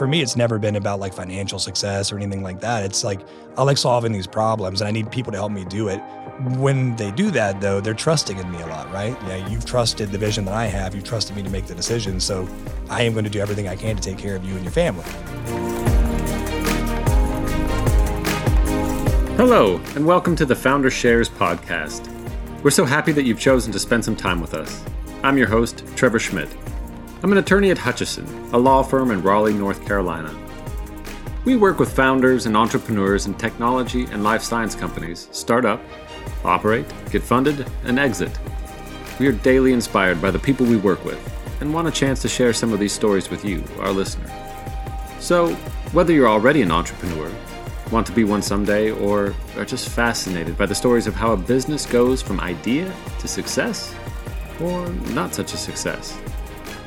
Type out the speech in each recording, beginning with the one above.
for me, it's never been about like financial success or anything like that. It's like I like solving these problems and I need people to help me do it. When they do that, though, they're trusting in me a lot, right? Yeah, you've trusted the vision that I have. You've trusted me to make the decision. So I am going to do everything I can to take care of you and your family. Hello, and welcome to the Founder Shares podcast. We're so happy that you've chosen to spend some time with us. I'm your host, Trevor Schmidt. I'm an attorney at Hutchison, a law firm in Raleigh, North Carolina. We work with founders and entrepreneurs in technology and life science companies start up, operate, get funded, and exit. We are daily inspired by the people we work with and want a chance to share some of these stories with you, our listener. So, whether you're already an entrepreneur, want to be one someday, or are just fascinated by the stories of how a business goes from idea to success, or not such a success,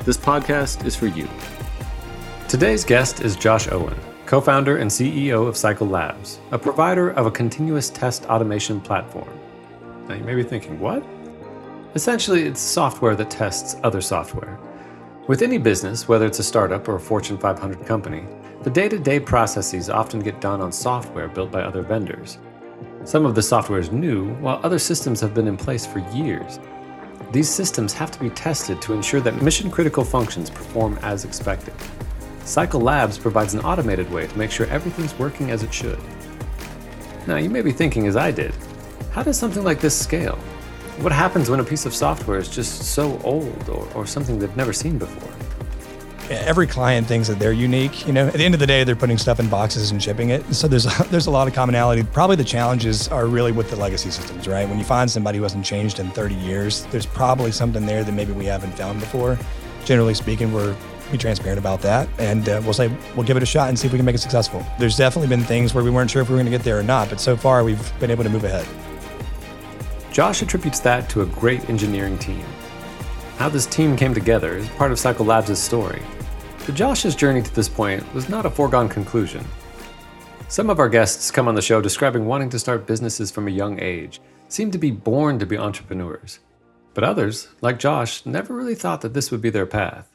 this podcast is for you. Today's guest is Josh Owen, co founder and CEO of Cycle Labs, a provider of a continuous test automation platform. Now, you may be thinking, what? Essentially, it's software that tests other software. With any business, whether it's a startup or a Fortune 500 company, the day to day processes often get done on software built by other vendors. Some of the software is new, while other systems have been in place for years. These systems have to be tested to ensure that mission critical functions perform as expected. Cycle Labs provides an automated way to make sure everything's working as it should. Now, you may be thinking, as I did, how does something like this scale? What happens when a piece of software is just so old or, or something they've never seen before? Every client thinks that they're unique. You know, at the end of the day, they're putting stuff in boxes and shipping it. So there's a, there's a lot of commonality. Probably the challenges are really with the legacy systems, right? When you find somebody who hasn't changed in 30 years, there's probably something there that maybe we haven't found before. Generally speaking, we're be transparent about that, and uh, we'll say we'll give it a shot and see if we can make it successful. There's definitely been things where we weren't sure if we were going to get there or not, but so far we've been able to move ahead. Josh attributes that to a great engineering team. How this team came together is part of Cycle Labs' story. But Josh's journey to this point was not a foregone conclusion. Some of our guests come on the show describing wanting to start businesses from a young age, seem to be born to be entrepreneurs. But others, like Josh, never really thought that this would be their path.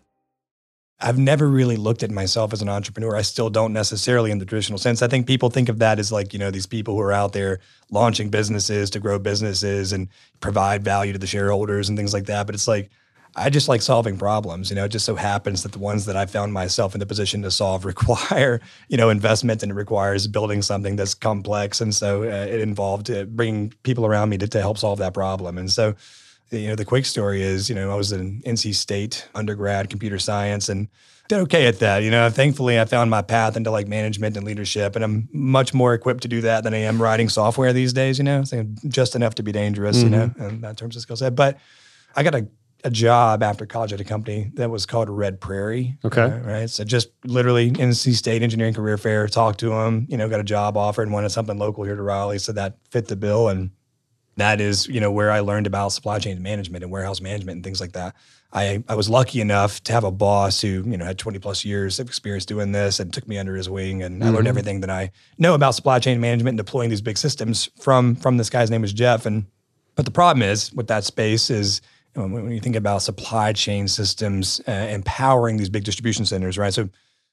I've never really looked at myself as an entrepreneur. I still don't necessarily in the traditional sense. I think people think of that as like, you know, these people who are out there launching businesses to grow businesses and provide value to the shareholders and things like that. But it's like, I just like solving problems. You know, it just so happens that the ones that I found myself in the position to solve require, you know, investment and it requires building something that's complex. And so uh, it involved uh, bringing people around me to, to help solve that problem. And so, you know, the quick story is, you know, I was in NC State undergrad computer science and did okay at that. You know, thankfully I found my path into like management and leadership, and I'm much more equipped to do that than I am writing software these days. You know, so just enough to be dangerous. Mm-hmm. You know, in that terms of skill set. But I got a a job after college at a company that was called Red Prairie. Okay. Uh, right. So just literally NC State Engineering Career Fair, talked to them, you know, got a job offer and wanted something local here to Raleigh. So that fit the bill. And that is, you know, where I learned about supply chain management and warehouse management and things like that. I, I was lucky enough to have a boss who, you know, had 20 plus years of experience doing this and took me under his wing. And mm-hmm. I learned mm-hmm. everything that I know about supply chain management and deploying these big systems from, from this guy's name was Jeff. And, but the problem is with that space is, when you think about supply chain systems uh, empowering these big distribution centers, right? So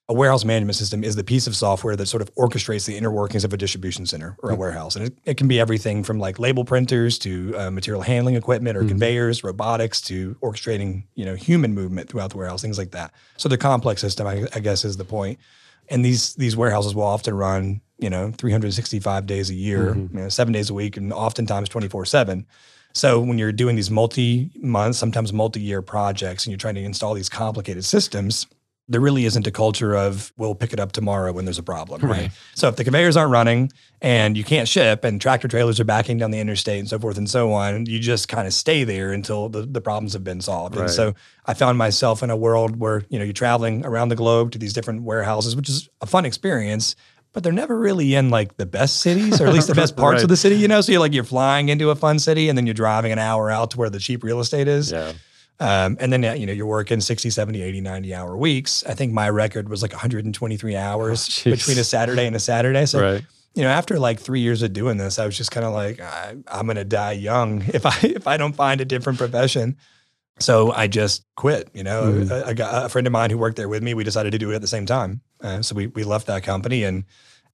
a warehouse management system is the piece of software that sort of orchestrates the inner workings of a distribution center or a mm-hmm. warehouse. And it, it, can be everything from like label printers to uh, material handling equipment or mm-hmm. conveyors, robotics to orchestrating, you know, human movement throughout the warehouse, things like that. So the complex system, I, I guess, is the point. And these these warehouses will often run, you know, 365 days a year, mm-hmm. you know, seven days a week, and oftentimes 24 seven. So when you're doing these multi-month, sometimes multi-year projects, and you're trying to install these complicated systems, there really isn't a culture of we'll pick it up tomorrow when there's a problem, right? right? So if the conveyors aren't running and you can't ship and tractor trailers are backing down the interstate and so forth and so on, you just kind of stay there until the, the problems have been solved. Right. And so I found myself in a world where, you know, you're traveling around the globe to these different warehouses, which is a fun experience but they're never really in like the best cities or at least the best parts right. of the city, you know? So you're like, you're flying into a fun city and then you're driving an hour out to where the cheap real estate is. Yeah. Um, and then, you know, you're working 60, 70, 80, 90 hour weeks. I think my record was like 123 hours oh, between a Saturday and a Saturday. So, right. you know, after like three years of doing this, I was just kind of like, I, I'm going to die young if I, if I don't find a different profession. So I just quit. You know, Mhm. a, a, a friend of mine who worked there with me, we decided to do it at the same time. Uh, so we we left that company and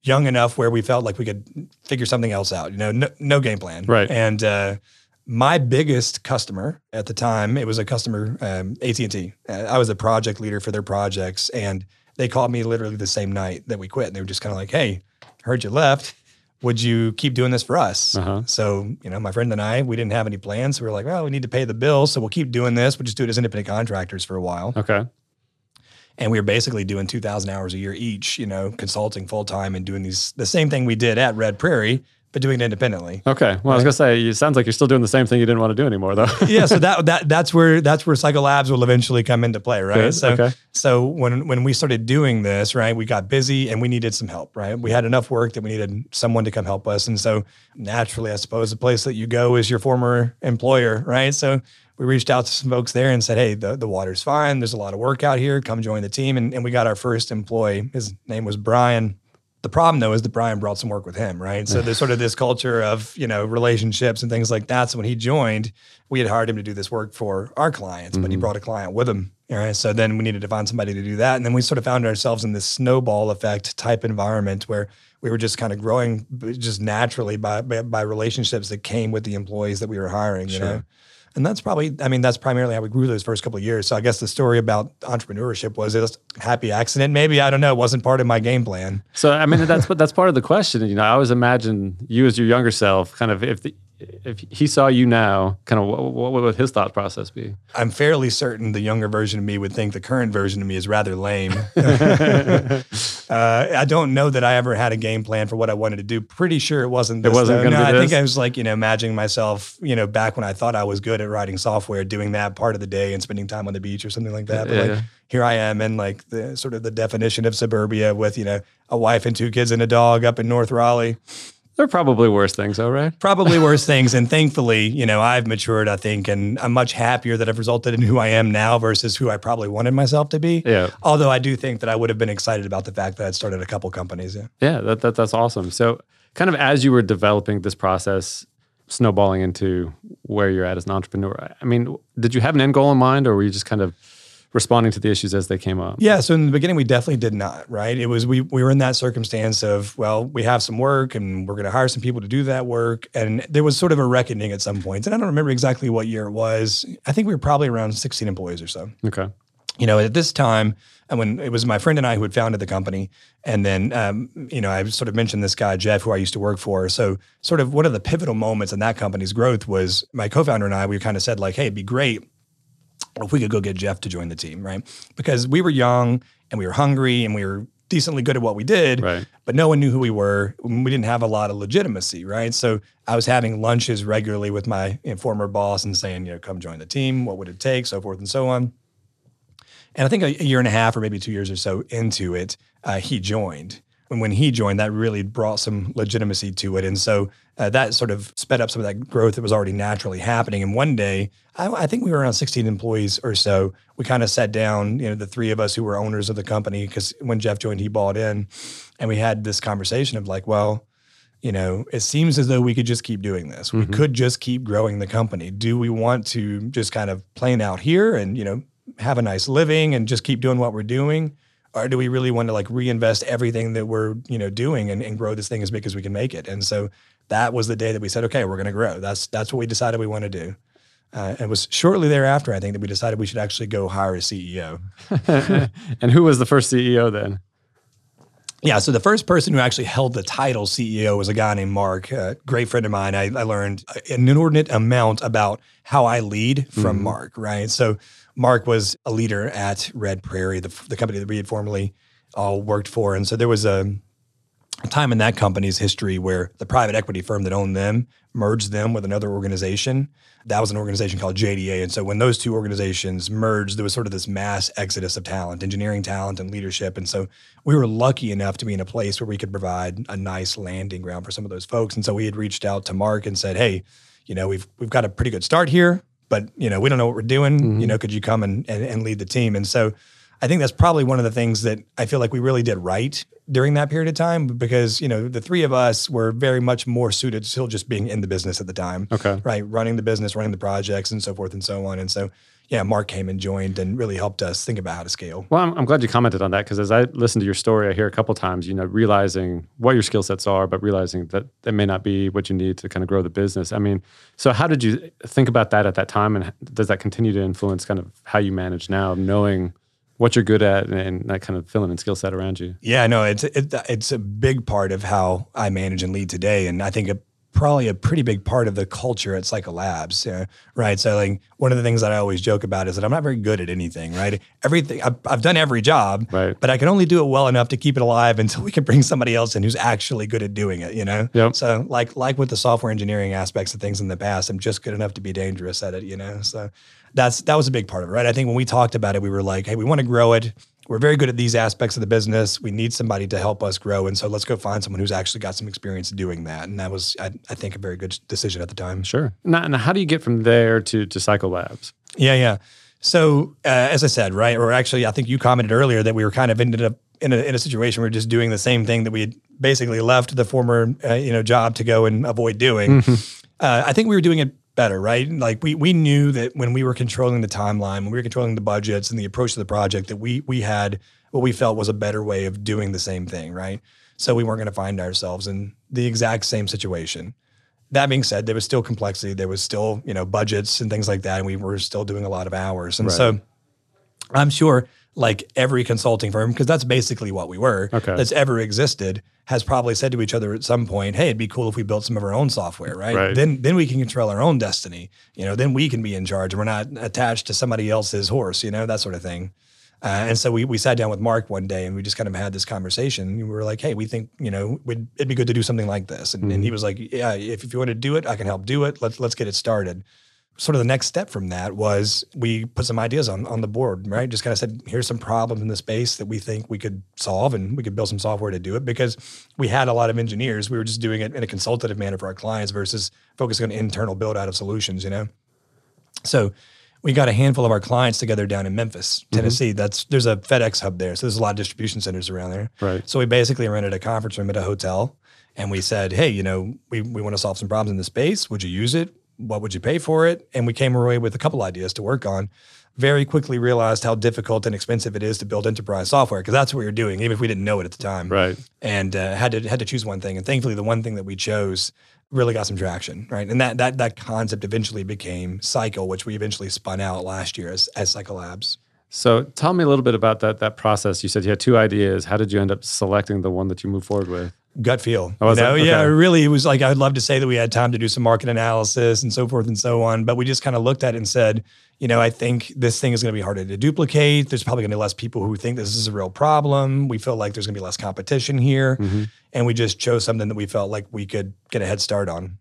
young enough where we felt like we could figure something else out. You know, no, no game plan. Right. And uh, my biggest customer at the time, it was a customer, um, AT and T. Uh, I was a project leader for their projects, and they called me literally the same night that we quit. And they were just kind of like, "Hey, heard you left." Would you keep doing this for us? Uh-huh. So, you know, my friend and I, we didn't have any plans. So we were like, well, we need to pay the bills. So we'll keep doing this. We'll just do it as independent contractors for a while. Okay. And we were basically doing 2,000 hours a year each, you know, consulting full time and doing these, the same thing we did at Red Prairie, but doing it independently. Okay. Well, I was gonna say, it sounds like you're still doing the same thing you didn't want to do anymore, though. yeah, so that that that's where that's where Cycle Labs will eventually come into play, right? Good, So okay. so when when we started doing this, right, we got busy and we needed some help, right? We had enough work that we needed someone to come help us, and so naturally, I suppose the place that you go is your former employer, right? So we reached out to some folks there and said, hey, the the water's fine. There's a lot of work out here. Come join the team, and and we got our first employee. His name was Brian. The problem though is that Brian brought some work with him, right? So there's sort of this culture of, you know, relationships and things like that. So when he joined, we had hired him to do this work for our clients, but he mm-hmm. brought a client with him. All right. So then we needed to find somebody to do that. And then we sort of found ourselves in this snowball effect type environment where we were just kind of growing just naturally by, by by relationships that came with the employees that we were hiring, you Sure. know. And that's probably, I mean, that's primarily how we grew those first couple of years. So I guess the story about entrepreneurship was just happy accident. Maybe I don't know. It wasn't part of my game plan. So I mean, that's that's part of the question. You know, I always imagine you as your younger self, kind of if the, if he saw you now, kind of what, what would his thought process be? I'm fairly certain the younger version of me would think the current version of me is rather lame. uh, I don't know that I ever had a game plan for what I wanted to do. Pretty sure it wasn't. This, wasn't gonna No, I think? I was like, you know, imagining myself, you know, back when I thought I was good at writing software, doing that part of the day and spending time on the beach or something like that. But Yeah, like, yeah. here I am in like the sort of the definition of suburbia with, you know, a wife and two kids and a dog up in North Raleigh. There are probably worse things, though, right? probably worse things. And thankfully, you know, I've matured, I think, and I'm much happier that I've resulted in who I am now versus who I probably wanted myself to be. Yeah. Although I do think that I would have been excited about the fact that I'd started a couple companies. Yeah. Yeah, that, that that's awesome. So, kind of as you were developing this process, snowballing into where you're at as an entrepreneur, I mean, did you have an end goal in mind, or were you just kind of responding to the issues as they came up? Yeah. So in the beginning, we definitely did not, right? It was, we, we were in that circumstance of, well, we have some work and we're going to hire some people to do that work. And there was sort of a reckoning at some point. And I don't remember exactly what year it was. I think we were probably around 16 employees or so. Okay. you know, at this time, and when it was my friend and I who had founded the company, and then, um, you know, I sort of mentioned this guy Jeff, who I used to work for. So, sort of one of the pivotal moments in that company's growth was my co-founder and I. We kind of said like, "Hey, it'd be great if we could go get Jeff to join the team, right?" Because we were young and we were hungry and we were decently good at what we did, Right. but no one knew who we were. We didn't have a lot of legitimacy, right? So I was having lunches regularly with my former boss and saying, you know, come join the team. What would it take? So forth and so on. And I think a, a year and a half or maybe two years or so into it, uh, he joined. And when he joined, that really brought some legitimacy to it. And so uh, that sort of sped up some of that growth that was already naturally happening. And one day, I, I think we were around 16 employees or so. We kind of sat down, you know, the three of us who were owners of the company, because when Jeff joined, he bought in. And we had this conversation of like, well, you know, it seems as though we could just keep doing this. We could just keep growing the company. Do we want to just kind of plan out here and, you know, have a nice living and just keep doing what we're doing? Or do we really want to like reinvest everything that we're, you know, doing and, and grow this thing as big as we can make it? And so that was the day that we said, okay, we're going to grow. That's that's what we decided we want to do. Uh, it was shortly thereafter, I think, that we decided we should actually go hire a CEO. and who was the first CEO then? Yeah, so the first person who actually held the title CEO was a guy named Mark, a great friend of mine. I, I learned uh, an inordinate amount about how I lead from mm-hmm. Mark, right? So Mark was a leader at Red Prairie, the, the company that we had formerly all worked for. And so there was a, a time in that company's history where the private equity firm that owned them merged them with another organization. That was an organization called JDA. And so when those two organizations merged, there was sort of this mass exodus of talent, engineering talent and leadership. And so we were lucky enough to be in a place where we could provide a nice landing ground for some of those folks. And so we had reached out to Mark and said, "Hey, you know, we've we've got a pretty good start here, but you know, we don't know what we're doing. You mm-hmm. know, could you come and, and and lead the team?" And so I think that's probably one of the things that I feel like we really did right during that period of time because, you know, the three of us were very much more suited to still just being in the business at the time. Okay. Right. Running the business, running the projects and so forth and so on. And so, yeah, Mark came and joined and really helped us think about how to scale. Well, I'm, I'm glad you commented on that because as I listen to your story, I hear a couple times, you know, realizing what your skill sets are, but realizing that that may not be what you need to kind of grow the business. I mean, so how did you think about that at that time, and does that continue to influence kind of how you manage now, knowing what you're good at and, and that kind of filling and skill set around you? Yeah, no, it's it, it's a big part of how I manage and lead today, and I think a probably a pretty big part of the culture at Cycle Labs, uh, right? So, like, one of the things that I always joke about is that I'm not very good at anything, right? Everything I've, I've done every job, right. but I can only do it well enough to keep it alive until we can bring somebody else in who's actually good at doing it, you know? Yep. So, like, like with the software engineering aspects of things in the past, I'm just good enough to be dangerous at it, you know? So, that's that was a big part of it, right? I think when we talked about it, we were like, hey, we want to grow it we're very good at these aspects of the business. We need somebody to help us grow. And so let's go find someone who's actually got some experience doing that. And that was, I, I think, a very good decision at the time. Sure. Now, now, how do you get from there to, to Cycle Labs? Yeah, yeah. So, uh, as I said, right, or actually, I think you commented earlier that we were kind of ended up in a, in a situation where we're just doing the same thing that we had basically left the former, uh, you know, job to go and avoid doing. Mm-hmm. Uh, I think we were doing it better, right? Like we we knew that when we were controlling the timeline, when we were controlling the budgets and the approach to the project, that we we had what we felt was a better way of doing the same thing, right? So we weren't going to find ourselves in the exact same situation. That being said, there was still complexity. There was still you know budgets and things like that, and we were still doing a lot of hours. And right. so I'm sure like every consulting firm, because that's basically what we were, okay. that's ever existed, has probably said to each other at some point, "Hey, it'd be cool if we built some of our own software, right? right? Then, then we can control our own destiny. You know, then we can be in charge. We're not attached to somebody else's horse. You know, that sort of thing." Uh, and so we we sat down with Mark one day and we just kind of had this conversation. We were like, "Hey, we think you know it'd be good to do something like this." And, mm-hmm. and he was like, "Yeah, if, if you want to do it, I can help do it. Let's let's get it started." Sort of the next step from that was we put some ideas on on the board, right? Just kind of said, here's some problems in the space that we think we could solve, and we could build some software to do it because we had a lot of engineers. We were just doing it in a consultative manner for our clients versus focusing on internal build out of solutions, you know. So we got a handful of our clients together down in Memphis, mm-hmm. Tennessee. Mm-hmm. That's there's a FedEx hub there, so there's a lot of distribution centers around there. Right. So we basically rented a conference room at a hotel, and we said, hey, you know, we we want to solve some problems in the space. Would you use it? What would you pay for it? And we came away with a couple ideas to work on. Very quickly realized how difficult and expensive it is to build enterprise software because that's what we were doing, even if we didn't know it at the time. Right. And uh, had to had to choose one thing. And thankfully, the one thing that we chose really got some traction. Right. And that that that concept eventually became Cycle, which we eventually spun out last year as as Cycle Labs. So tell me a little bit about that that process. You said you had two ideas. How did you end up selecting the one that you moved forward with? Gut feel. Oh, you know? okay. Yeah, really, it was like I'd love to say that we had time to do some market analysis and so forth and so on, but we just kind of looked at it and said, you know, I think this thing is going to be harder to duplicate. There's probably going to be less people who think this is a real problem. We feel like there's going to be less competition here, mm-hmm. and we just chose something that we felt like we could get a head start on.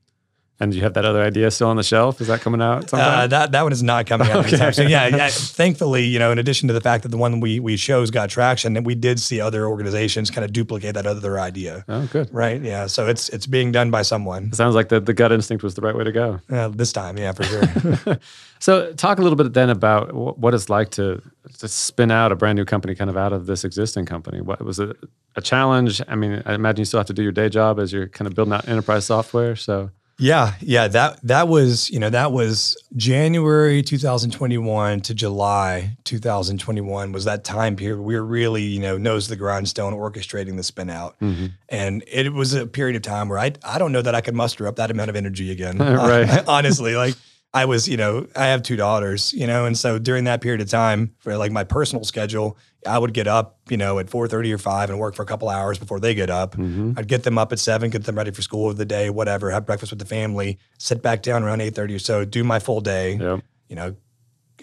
And you have that other idea still on the shelf? Is that coming out? Uh, that that one is not coming out okay. anytime soon. Yeah, yeah, thankfully, you know, in addition to the fact that the one we we chose got traction, we did see other organizations kind of duplicate that other idea. Oh, good. Right. Yeah. So it's it's being done by someone. It sounds like the, the gut instinct was the right way to go. Uh, this time, yeah, for sure. so talk a little bit then about what it's like to to spin out a brand new company, kind of out of this existing company. What was it? A challenge? I mean, I imagine you still have to do your day job as you're kind of building out enterprise software. So yeah, yeah, that that was, you know, that was January 2021 to July 2021 was that time period. We were really, you know, nose to the grindstone orchestrating the spin out. Mm-hmm. And it was a period of time where I I don't know that I could muster up that amount of energy again. right. honestly, like I was, you know, I have two daughters, you know, and so during that period of time for like my personal schedule, I would get up, you know, at 4:30 or 5 and work for a couple hours before they get up. Mm-hmm. I'd get them up at 7, get them ready for school of the day, whatever, have breakfast with the family, sit back down around 8:30 or so, do my full day. You know,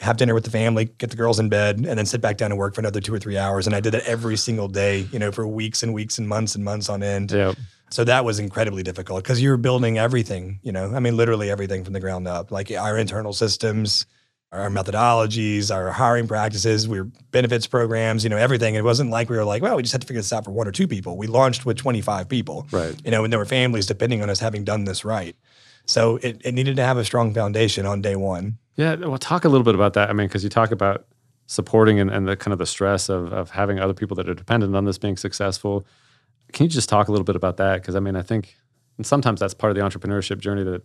have dinner with the family, get the girls in bed, and then sit back down and work for another 2 or 3 hours and I did that every single day, you know, for weeks and weeks and months and months on end. Yep. So that was incredibly difficult because you were building everything, you know, I mean, literally everything from the ground up, like our internal systems, our methodologies, our hiring practices, were benefits programs, you know, everything. It wasn't like we were like, well, we just had to figure this out for one or two people. We launched with 25 people, right? You know, and there were families depending on us having done this right. So it, it needed to have a strong foundation on day one. Yeah. Well, talk a little bit about that. I mean, because you talk about supporting and, and the kind of the stress of, of having other people that are dependent on this being successful. Can you just talk a little bit about that? Because I mean, I think and sometimes that's part of the entrepreneurship journey that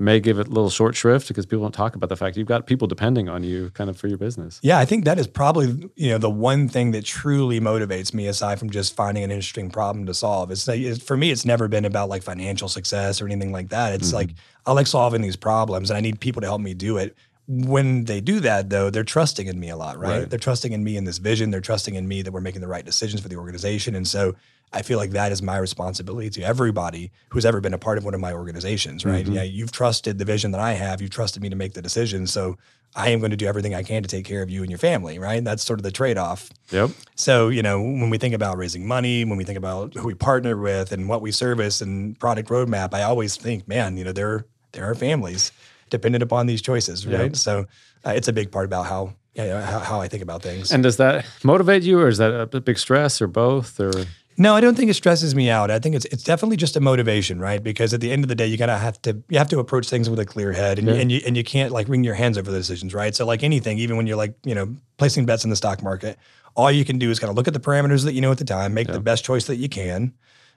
may give it a little short shrift because people don't talk about the fact you've got people depending on you kind of for your business. Yeah, I think that is probably you know the one thing that truly motivates me aside from just finding an interesting problem to solve. It's like it's, for me, it's never been about like financial success or anything like that. It's mm-hmm. like I like solving these problems and I need people to help me do it. When they do that, though, they're trusting in me a lot, right? right? They're trusting in me in this vision. They're trusting in me that we're making the right decisions for the organization. And so I feel like that is my responsibility to everybody who's ever been a part of one of my organizations, right? Mm-hmm. Yeah, you've trusted the vision that I have. You've trusted me to make the decisions. So I am going to do everything I can to take care of you and your family, right? That's sort of the trade off. Yep. So, you know, when we think about raising money, when we think about who we partner with and what we service and product roadmap, I always think, man, you know, there, are there are families dependent upon these choices, right? So uh, it's a big part about how, yeah, how, how I think about things. And does that motivate you or is that a big stress or both or? No, I don't think it stresses me out. I think it's it's definitely just a motivation, right? Because at the end of the day, you gotta have to you have to approach things with a clear head, and, yeah. you, and you and you can't like wring your hands over the decisions, right? So like anything, even when you're like you know placing bets in the stock market, all you can do is kind of look at the parameters that you know at the time, make yeah. the best choice that you can,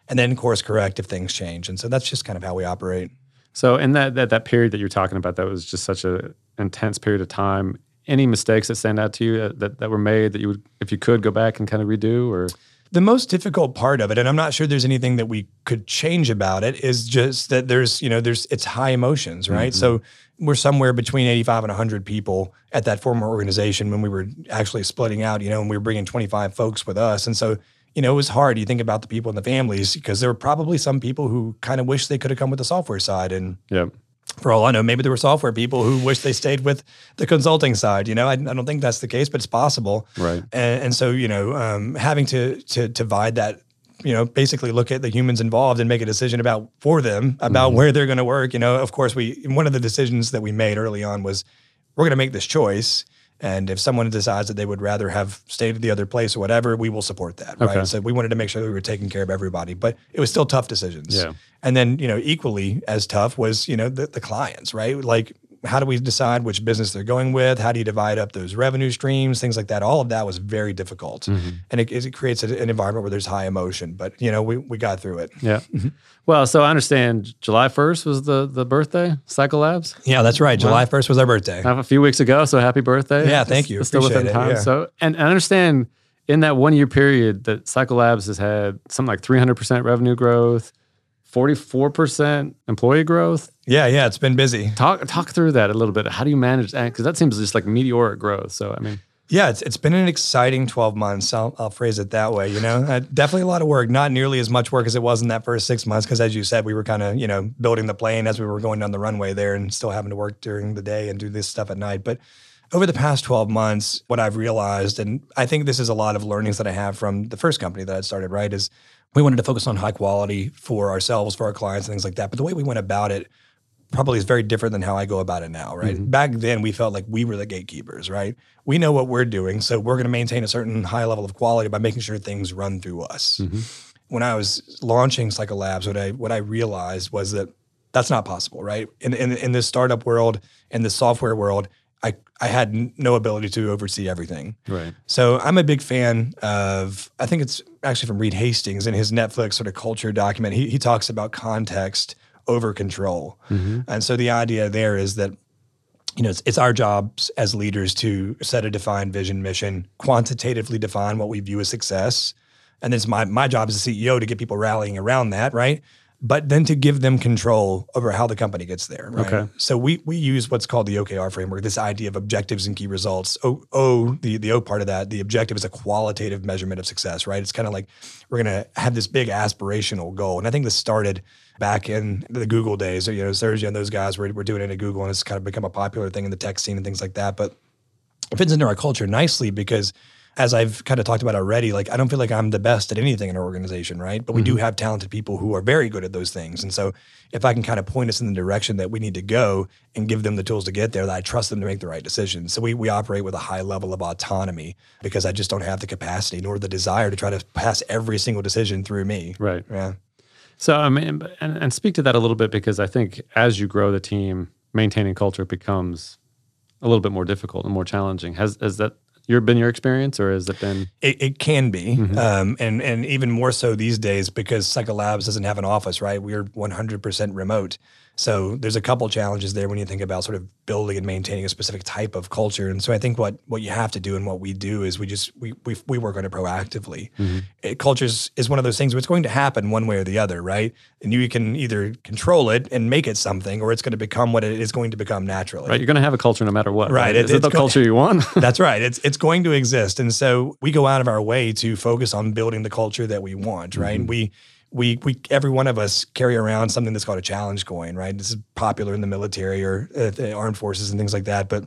and then course correct if things change. And so that's just kind of how we operate. So in that that, that period that you're talking about, that was just such a intense period of time. Any mistakes that stand out to you that, that, that were made that you would, if you could, go back and kind of redo, or the most difficult part of it, and I'm not sure there's anything that we could change about it, is just that there's, you know, there's it's high emotions, right? Mm-hmm. So we're somewhere between 85 and 100 people at that former organization when we were actually splitting out, you know, and we were bringing 25 folks with us. And so, you know, it was hard. You think about the people and the families because there were probably some people who kind of wish they could have come with the software side. And yeah for all I know, maybe there were software people who wish they stayed with the consulting side. You know, I, I don't think that's the case, but it's possible. Right. And, and so, you know, um, having to to divide that, you know, basically look at the humans involved and make a decision about for them about mm-hmm. where they're going to work. You know, of course, we one of the decisions that we made early on was we're going to make this choice. And if someone decides that they would rather have stayed at the other place or whatever, we will support that. Right. So we wanted to make sure that we were taking care of everybody, but it was still tough decisions. Yeah. And then, you know, equally as tough was, you know, the, the clients, right? Like how do we decide which business they're going with? How do you divide up those revenue streams? Things like that. All of that was very difficult, mm-hmm. and it, it creates a, an environment where there's high emotion. But you know, we, we got through it. Yeah. Mm-hmm. Well, so I understand July 1st was the the birthday Cycle Labs. Yeah, that's right. July 1st was our birthday. A few weeks ago. So happy birthday. Yeah, thank you. It's still within time. Yeah. So, and I understand in that one year period that Cycle Labs has had something like 300% revenue growth 44% employee growth. Yeah, yeah, it's been busy. Talk talk through that a little bit. How do you manage that? Because that seems just like meteoric growth. So, I mean, yeah, it's, it's been an exciting 12 months. I'll, I'll phrase it that way. You know, uh, definitely a lot of work, not nearly as much work as it was in that first six months. Cause as you said, we were kind of, you know, building the plane as we were going down the runway there and still having to work during the day and do this stuff at night. But over the past 12 months, what I've realized, and I think this is a lot of learnings that I have from the first company that I started, right, is we wanted to focus on high quality for ourselves, for our clients, and things like that. But the way we went about it probably is very different than how I go about it now, right? Mm-hmm. Back then, we felt like we were the gatekeepers, right? We know what we're doing, so we're going to maintain a certain high level of quality by making sure things run through us. Mm-hmm. When I was launching Cycle Labs, what I what I realized was that that's not possible, right? In in, in this startup world, in the software world, I I had no ability to oversee everything. Right. So I'm a big fan of. I think it's actually from Reed Hastings in his Netflix sort of culture document. He he talks about context over control, mm-hmm. and so the idea there is that you know, it's, it's, our jobs as leaders to set a defined vision, mission, quantitatively define what we view as success. And then it's my, my job as a CEO to get people rallying around that, right? But then to give them control over how the company gets there. Right? Okay. So we we use what's called the OKR framework. This idea of objectives and key results. O, o the the O part of that. The objective is a qualitative measurement of success. Right. It's kind of like we're gonna have this big aspirational goal, and I think this started back in the Google days. You know, Sergey and those guys were, were doing it at Google, and it's kind of become a popular thing in the tech scene and things like that. But it fits into our culture nicely because as I've kind of talked about already, like I don't feel like I'm the best at anything in our organization, right? But we mm-hmm. do have talented people who are very good at those things. And so if I can kind of point us in the direction that we need to go and give them the tools to get there, that I trust them to make the right decisions. So we we operate with a high level of autonomy because I just don't have the capacity nor the desire to try to pass every single decision through me. Right. Yeah. So I mean and, and speak to that a little bit because I think as you grow the team, maintaining culture becomes a little bit more difficult and more challenging. Has has that your been your experience, or has it been? It, it can be, mm-hmm. um, and and even more so these days because Cycle Labs doesn't have an office. Right, we're 100% remote. So there's a couple challenges there when you think about sort of building and maintaining a specific type of culture. And so I think what what you have to do and what we do is we just we we, we work on it proactively. Mm-hmm. It, culture is, is one of those things where it's going to happen one way or the other, right? And you can either control it and make it something, or it's going to become what it is going to become naturally. Right, you're going to have a culture no matter what. Right, Is it- it the go- culture you want? That's right. It's it's going to exist, and so we go out of our way to focus on building the culture that we want. Right. We we we every one of us carry around something that's called a challenge coin. Right. This is popular in the military or uh, armed forces and things like that. But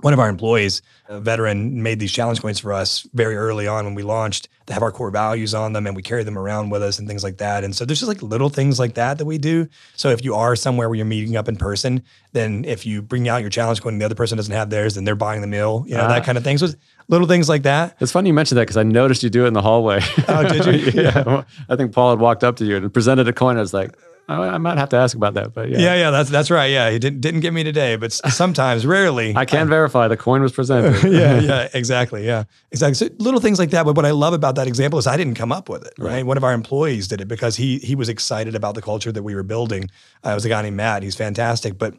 one of our employees, a veteran, made these challenge coins for us very early on when we launched. They have our core values on them, and we carry them around with us and things like that. And so there's just like little things like that that we do. So if you are somewhere where you're meeting up in person, then if you bring out your challenge coin and the other person doesn't have theirs, then they're buying the meal, you know, Ah. that kind of thing. So little things like that. It's funny you mentioned that because I noticed you do it in the hallway. Oh, did you? yeah. I think Paul had walked up to you and presented a coin. I was like, I, I might have to ask about that, but yeah. Yeah, yeah, that's that's right. Yeah, he didn't didn't get me today, but sometimes, rarely, I can verify the coin was presented. yeah, yeah, exactly. Yeah, exactly. So little things like that. But what I love about that example is I didn't come up with it. Right. One of our employees did it because he he was excited about the culture that we were building. Uh, it was a guy named Matt. He's fantastic, but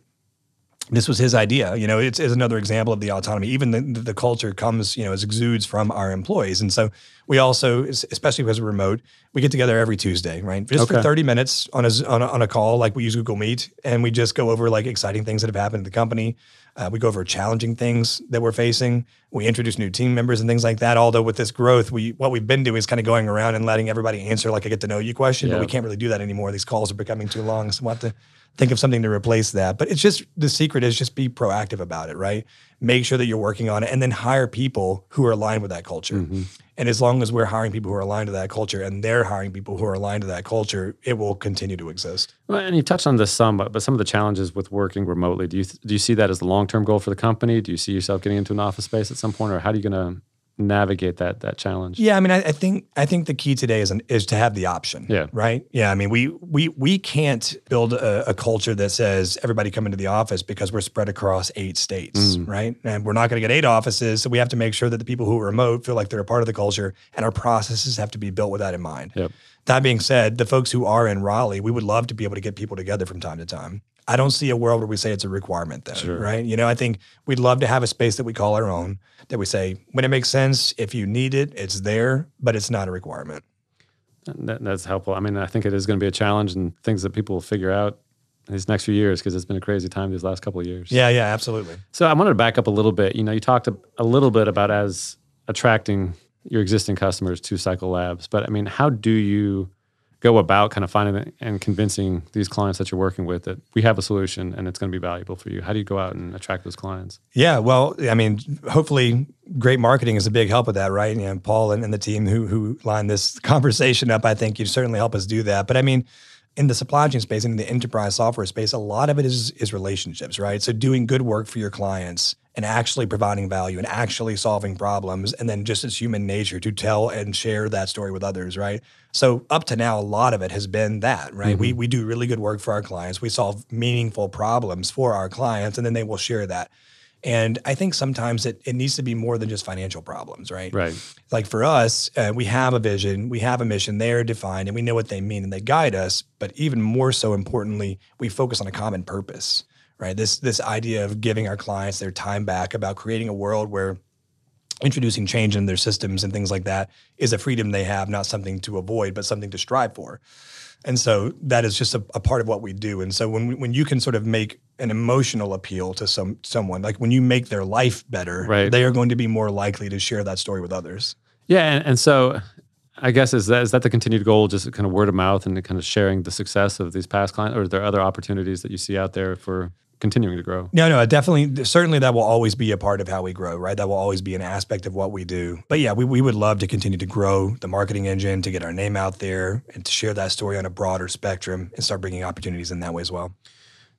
this was his idea. You know, it's, it's another example of the autonomy. Even the, the culture comes, you know, as exudes from our employees. And so we also, especially because we're remote, we get together every Tuesday, right? Just for 30 minutes on a, on a, on a call, like we use Google Meet, and we just go over like exciting things that have happened in the company. Uh, we go over challenging things that we're facing. We introduce new team members and things like that. Although with this growth, we what we've been doing is kind of going around and letting everybody answer like a get to know you question, but we can't really do that anymore. These calls are becoming too long, so we'll have to think of something to replace that. But it's just the secret is just be proactive about it, right? Make sure that you're working on it, and then hire people who are aligned with that culture. Mm-hmm. And as long as we're hiring people who are aligned to that culture, and they're hiring people who are aligned to that culture, it will continue to exist. Well, and you touched on this some, but, but some of the challenges with working remotely. Do you do you see that as the long term goal for the company? Do you see yourself getting into an office space at some point, or how are you going to navigate that that challenge? Yeah, I mean, I, I think I think the key today is an, is to have the option. Yeah. Right. Yeah. I mean, we we we can't build a, a culture that says everybody come into the office because we're spread across eight states, mm. right? And we're not going to get eight offices, so we have to make sure that the people who are remote feel like they're a part of the culture, and our processes have to be built with that in mind. Yep. That being said, the folks who are in Raleigh, we would love to be able to get people together from time to time. I don't see a world where we say it's a requirement, though, Sure. right? You know, I think we'd love to have a space that we call our own, that we say, when it makes sense, if you need it, it's there, but it's not a requirement. That, that's helpful. I mean, I think it is going to be a challenge and things that people will figure out in these next few years because it's been a crazy time these last couple of years. Yeah, yeah, absolutely. So I wanted to back up a little bit. You know, you talked a, a little bit about as attracting your existing customers to Cycle Labs, but I mean, how do you go about kind of finding and convincing these clients that you're working with that we have a solution and it's going to be valuable for you? How do you go out and attract those clients? Yeah, well, I mean, hopefully, great marketing is a big help with that, right? Know, Paul and, and the team who who lined this conversation up, I think you certainly help us do that. But I mean, in the supply chain space and in the enterprise software space, a lot of it is is relationships, right? So doing good work for your clients and actually providing value and actually solving problems, and then just as human nature to tell and share that story with others, right? So up to now, a lot of it has been that, right? We we do really good work for our clients. We solve meaningful problems for our clients, and then they will share that. And I think sometimes it, it needs to be more than just financial problems, right? Right. Like for us, uh, we have a vision, we have a mission, they're defined, and we know what they mean and they guide us. But even more so importantly, we focus on a common purpose, right? This this idea of giving our clients their time back, about creating a world where introducing change in their systems and things like that is a freedom they have, not something to avoid, but something to strive for. And so that is just a, a part of what we do. And so when we, when you can sort of make an emotional appeal to some someone, like when you make their life better, Right. they are going to be more likely to share that story with others. Yeah, and, and so I guess is that is that the continued goal, just kind of word of mouth and kind of sharing the success of these past clients, or are there other opportunities that you see out there for continuing to grow? No, no, definitely, certainly that will always be a part of how we grow, right? That will always be an aspect of what we do. But yeah, we, we would love to continue to grow the marketing engine, to get our name out there, and to share that story on a broader spectrum and start bringing opportunities in that way as well.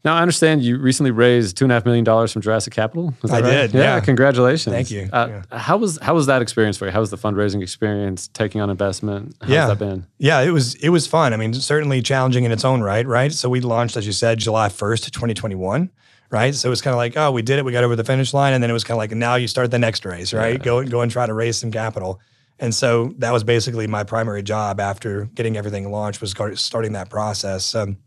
Now I understand you recently raised two and a half million dollars from Jurassic Capital. Is that I right? did, yeah. congratulations. Thank you, Uh, How was how was that experience for you? How was the fundraising experience? Taking on investment? How's Yeah. that been? Yeah, it was it was fun. I mean, certainly challenging in its own right, right? So we launched, as you said, July first, twenty twenty one, right? So it was kind of like, oh, we did it, we got over the finish line, and then it was kind of like, now you start the next race, right? Go go and try to raise some capital. And so that was basically my primary job after getting everything launched was starting that process. Um,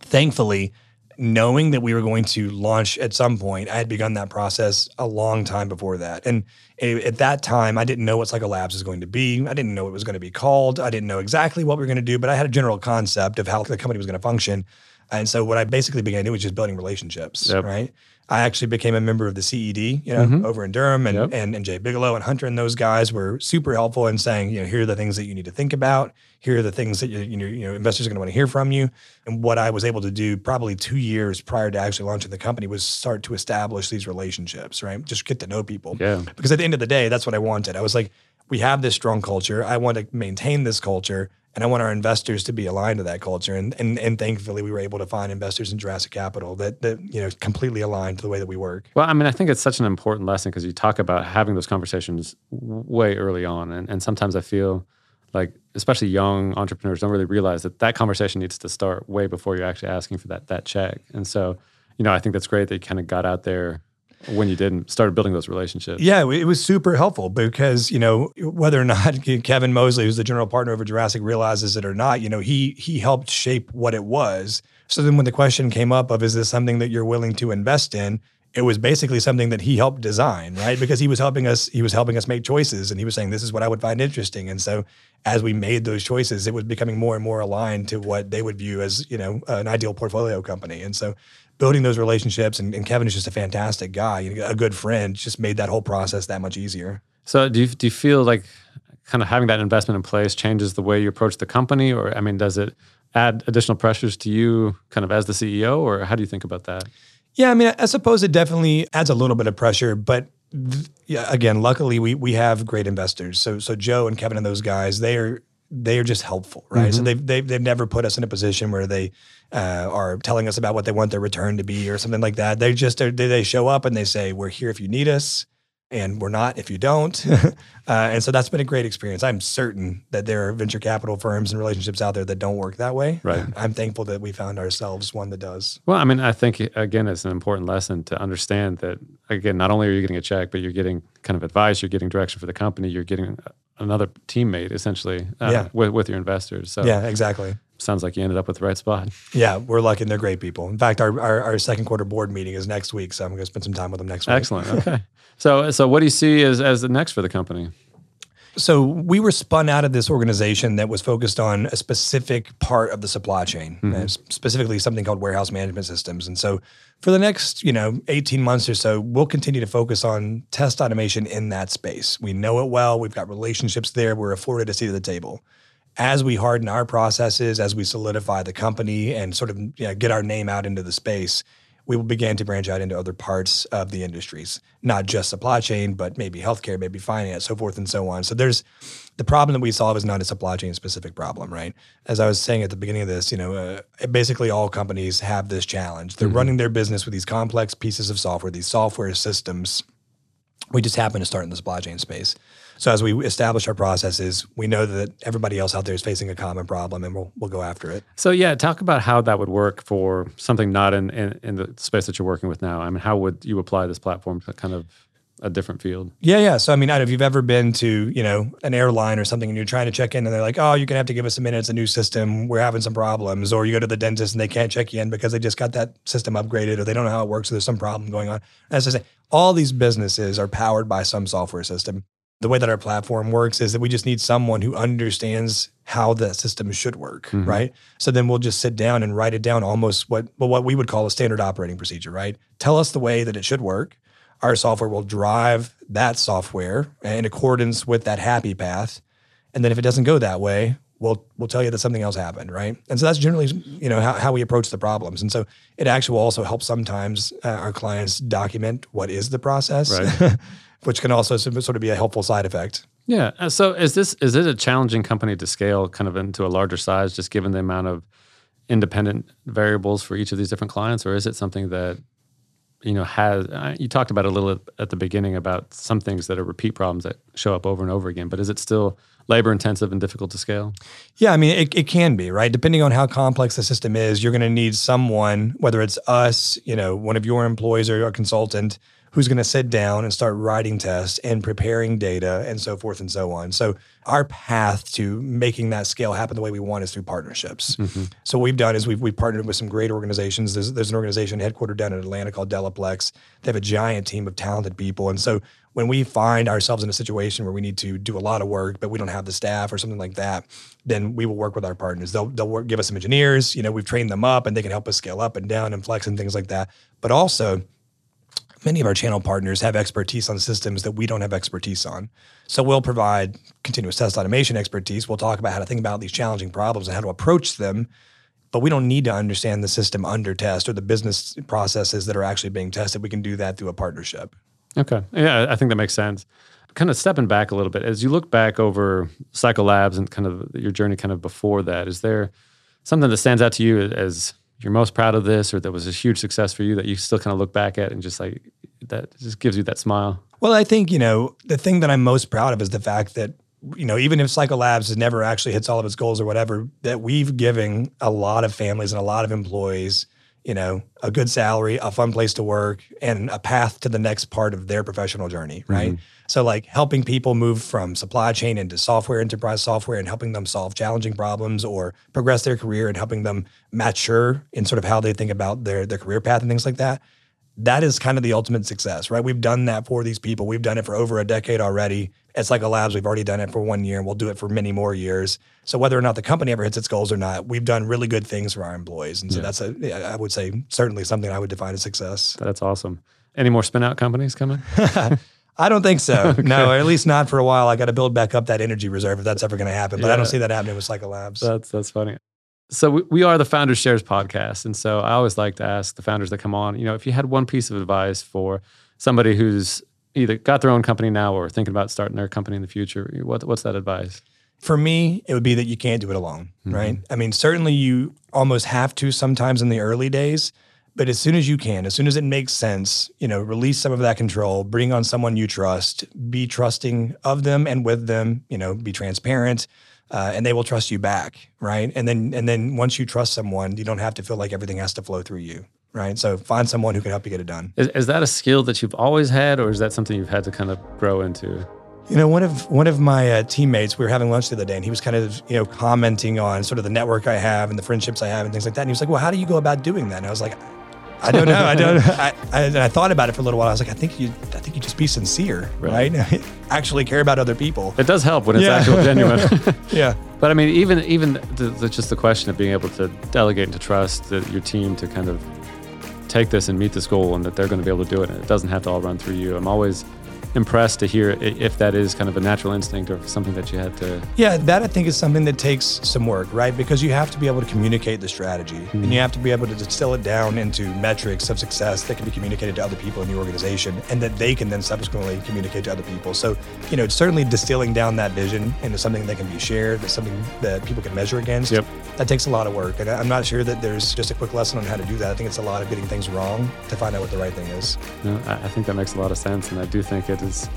thankfully, knowing that we were going to launch at some point, I had begun that process a long time before that. And at that time, I didn't know what Cycle Labs was going to be. I didn't know what it was going to be called. I didn't know exactly what we were going to do, but I had a general concept of how the company was going to function. And so what I basically began doing was just building relationships, yep. right? I actually became a member of the CED, you know, mm-hmm. over in Durham, and, yep. and and Jay Bigelow and Hunter and those guys were super helpful in saying, you know, here are the things that you need to think about. Here are the things that you, you know, you know investors are going to want to hear from you. And what I was able to do probably two years prior to actually launching the company was start to establish these relationships, right? Just get to know people. Yeah. Because at the end of the day, that's what I wanted. I was like, we have this strong culture. I want to maintain this culture and I want our investors to be aligned to that culture. And and and thankfully, we were able to find investors in Jurassic Capital that that you know completely aligned to the way that we work. Well, I mean, I think it's such an important lesson because you talk about having those conversations way early on, and and sometimes I feel like especially young entrepreneurs don't really realize that that conversation needs to start way before you're actually asking for that that check. And so, you know, I think that's great that you kind of got out there when you did and started building those relationships. Yeah, it was super helpful because you know whether or not Kevin Mosley, who's the general partner over Jurassic, realizes it or not, you know he he helped shape what it was. So then when the question came up of is this something that you're willing to invest in, it was basically something that he helped design, right? Because he was helping us he was helping us make choices and he was saying this is what I would find interesting. And so as we made those choices, it was becoming more and more aligned to what they would view as, you know, an ideal portfolio company. And so building those relationships, and, and Kevin is just a fantastic guy, a good friend, just made that whole process that much easier. So do you do you feel like kind of having that investment in place changes the way you approach the company, or I mean, does it add additional pressures to you, kind of as the CEO, or how do you think about that? Yeah, I mean, I suppose it definitely adds a little bit of pressure, but th- yeah, again, luckily we we have great investors. So so Joe and Kevin and those guys, they are they are just helpful, right? Mm-hmm. So they've, they've they've never put us in a position where they uh, are telling us about what they want their return to be or something like that. They just they, they show up and they say, "We're here if you need us." And we're not if you don't. uh, and so that's been a great experience. I'm certain that there are venture capital firms and relationships out there that don't work that way. Right. I'm thankful that we found ourselves one that does. Well, I mean, I think again, it's an important lesson to understand that again, not only are you getting a check, but you're getting kind of advice, you're getting direction for the company, you're getting another teammate essentially uh, yeah. with, with your investors. So yeah, exactly. Sounds like you ended up with the right spot. Yeah, we're lucky and they're great people. In fact, our, our, our second quarter board meeting is next week, so I'm going to spend some time with them next week. Excellent. Okay. so, so what do you see as, as the next for the company? So we were spun out of this organization that was focused on a specific part of the supply chain, mm-hmm. specifically something called warehouse management systems. And so for the next, you know, 18 months or so, we'll continue to focus on test automation in that space. We know it well. We've got relationships there. We're afforded a seat at the table as we harden our processes, as we solidify the company and sort of you know, get our name out into the space, we will begin to branch out into other parts of the industries, not just supply chain, but maybe healthcare, maybe finance, so forth and so on. So there's the problem that we solve is not a supply chain specific problem, right? As I was saying at the beginning of this, you know, uh, basically all companies have this challenge. They're mm-hmm. running their business with these complex pieces of software, these software systems. We just happen to start in the supply chain space. So as we establish our processes, we know that everybody else out there is facing a common problem, and we'll we'll go after it. So yeah, talk about how that would work for something not in, in, in the space that you're working with now. I mean, how would you apply this platform to kind of a different field. Yeah, yeah. So I mean, if you've ever been to you know an airline or something, and you're trying to check in, and they're like, "Oh, you're gonna have to give us a minute. It's a new system. We're having some problems." Or you go to the dentist and they can't check you in because they just got that system upgraded, or they don't know how it works, or there's some problem going on. As I say, all these businesses are powered by some software system the way that our platform works is that we just need someone who understands how the system should work, mm-hmm. right? So then we'll just sit down and write it down almost what well, what we would call a standard operating procedure, right? Tell us the way that it should work. Our software will drive that software in accordance with that happy path. And then if it doesn't go that way, we'll we'll tell you that something else happened, right? And so that's generally you know how, how we approach the problems. And so it actually will also help sometimes uh, our clients document what is the process. Right. which can also sort of be a helpful side effect. Yeah. So is this is it a challenging company to scale kind of into a larger size, just given the amount of independent variables for each of these different clients, or is it something that you know has uh, you talked about a little at the beginning about some things that are repeat problems that show up over and over again, but is it still labor intensive and difficult to scale? Yeah, I mean, it, it can be, right? Depending on how complex the system is, you're going to need someone, whether it's us, you know, one of your employees or a consultant, who's going to sit down and start writing tests and preparing data and so forth and so on. So our path to making that scale happen the way we want is through partnerships. Mm-hmm. So what we've done is we've, we've partnered with some great organizations. There's, there's an organization headquartered down in Atlanta called Delaplex. They have a giant team of talented people. And so when we find ourselves in a situation where we need to do a lot of work, but we don't have the staff or something like that, then we will work with our partners. They'll, they'll work, give us some engineers. You know, we've trained them up and they can help us scale up and down and flex and things like that. But also, many of our channel partners have expertise on systems that we don't have expertise on. So we'll provide continuous test automation expertise. We'll talk about how to think about these challenging problems and how to approach them. But we don't need to understand the system under test or the business processes that are actually being tested. We can do that through a partnership. Okay. Yeah, I think that makes sense. Kind of stepping back a little bit, as you look back over Cycle Labs and kind of your journey kind of before that, is there something that stands out to you as you're most proud of this or that was a huge success for you that you still kind of look back at and just like that just gives you that smile? Well, I think, you know, the thing that I'm most proud of is the fact that, you know, even if Cycle Labs never actually hits all of its goals or whatever, that we've given a lot of families and a lot of employees, you know, a good salary, a fun place to work, and a path to the next part of their professional journey, right? Mm-hmm. So, like helping people move from supply chain into software, enterprise software, and helping them solve challenging problems or progress their career and helping them mature in sort of how they think about their, their career path and things like that that is kind of the ultimate success, right? We've done that for these people. We've done it for over a decade already. At Cycle Labs, we've already done it for one year and we'll do it for many more years. So whether or not the company ever hits its goals or not, we've done really good things for our employees. And so yeah. that's a, I would say certainly something I would define as success. That's awesome. Any more spin out companies coming? I don't think so. okay. No, at least not for a while. I got to build back up that energy reserve if that's ever going to happen. But yeah. I don't see that happening with Cycle Labs. That's that's funny. So we, we are the Founders Shares podcast, and so I always like to ask the founders that come on, you know, if you had one piece of advice for somebody who's either got their own company now or thinking about starting their company in the future, what, what's that advice? For me, it would be that you can't do it alone, mm-hmm. right? I mean, certainly you almost have to sometimes in the early days, but as soon as you can, as soon as it makes sense, you know, release some of that control, bring on someone you trust, be trusting of them and with them, you know, be transparent uh, and they will trust you back, right? And then and then once you trust someone, you don't have to feel like everything has to flow through you, right? So find someone who can help you get it done. Is, is that a skill that you've always had, or is that something you've had to kind of grow into? You know, one of one of my uh, teammates, we were having lunch the other day, and he was kind of you know commenting on sort of the network I have and the friendships I have and things like that. And he was like, "Well, how do you go about doing that?" And I was like, I don't know. I don't. I, I, I, thought about it for a little while. I was like, I think you. I think you just be sincere, right? right? Actually care about other people. It does help when it's yeah. actual genuine. yeah. But I mean, even even the, the, just the question of being able to delegate and to trust the, your team to kind of take this and meet this goal, and that they're going to be able to do it. And it doesn't have to all run through you. I'm always impressed to hear if that is kind of a natural instinct or something that you had to. Yeah, that I think is something that takes some work, right? Because you have to be able to communicate the strategy mm-hmm. and you have to be able to distill it down into metrics of success that can be communicated to other people in the organization and that they can then subsequently communicate to other people. So, you know, it's certainly distilling down that vision into something that can be shared, that's something that people can measure against. Yep. That takes a lot of work. And I'm not sure that there's just a quick lesson on how to do that. I think it's a lot of getting things wrong to find out what the right thing is. No, I think that makes a lot of sense. And I do think it is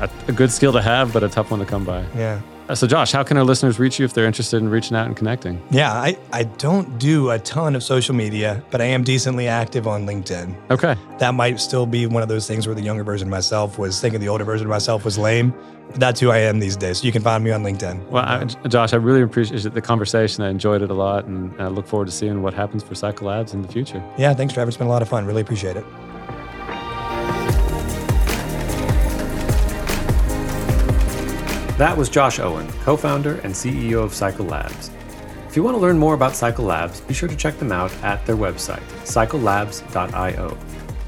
a, a good skill to have, but a tough one to come by. Yeah. Uh, so, Josh, how can our listeners reach you if they're interested in reaching out and connecting? Yeah, I, I don't do a ton of social media, but I am decently active on LinkedIn. Okay. That might still be one of those things where the younger version of myself was thinking the older version of myself was lame. But that's who I am these days. So you can find me on LinkedIn. Well, I, Josh, I really appreciate the conversation. I enjoyed it a lot, and I look forward to seeing what happens for Cycle Labs in the future. Yeah, thanks, Trevor. It's been a lot of fun. Really appreciate it. That was Josh Owen, co founder and CEO of Cycle Labs. If you want to learn more about Cycle Labs, be sure to check them out at their website, cyclelabs.io.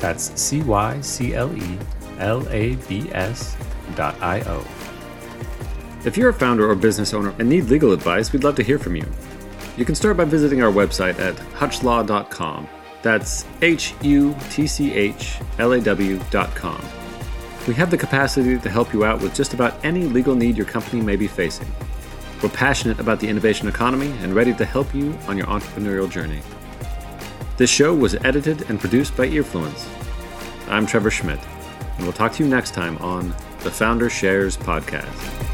That's C Y C L E L A B S.io. If you're a founder or business owner and need legal advice, we'd love to hear from you. You can start by visiting our website at hutchlaw.com. That's H U T C H L A W.com. We have the capacity to help you out with just about any legal need your company may be facing. We're passionate about the innovation economy and ready to help you on your entrepreneurial journey. This show was edited and produced by Earfluence. I'm Trevor Schmidt, and we'll talk to you next time on the Founder Shares Podcast.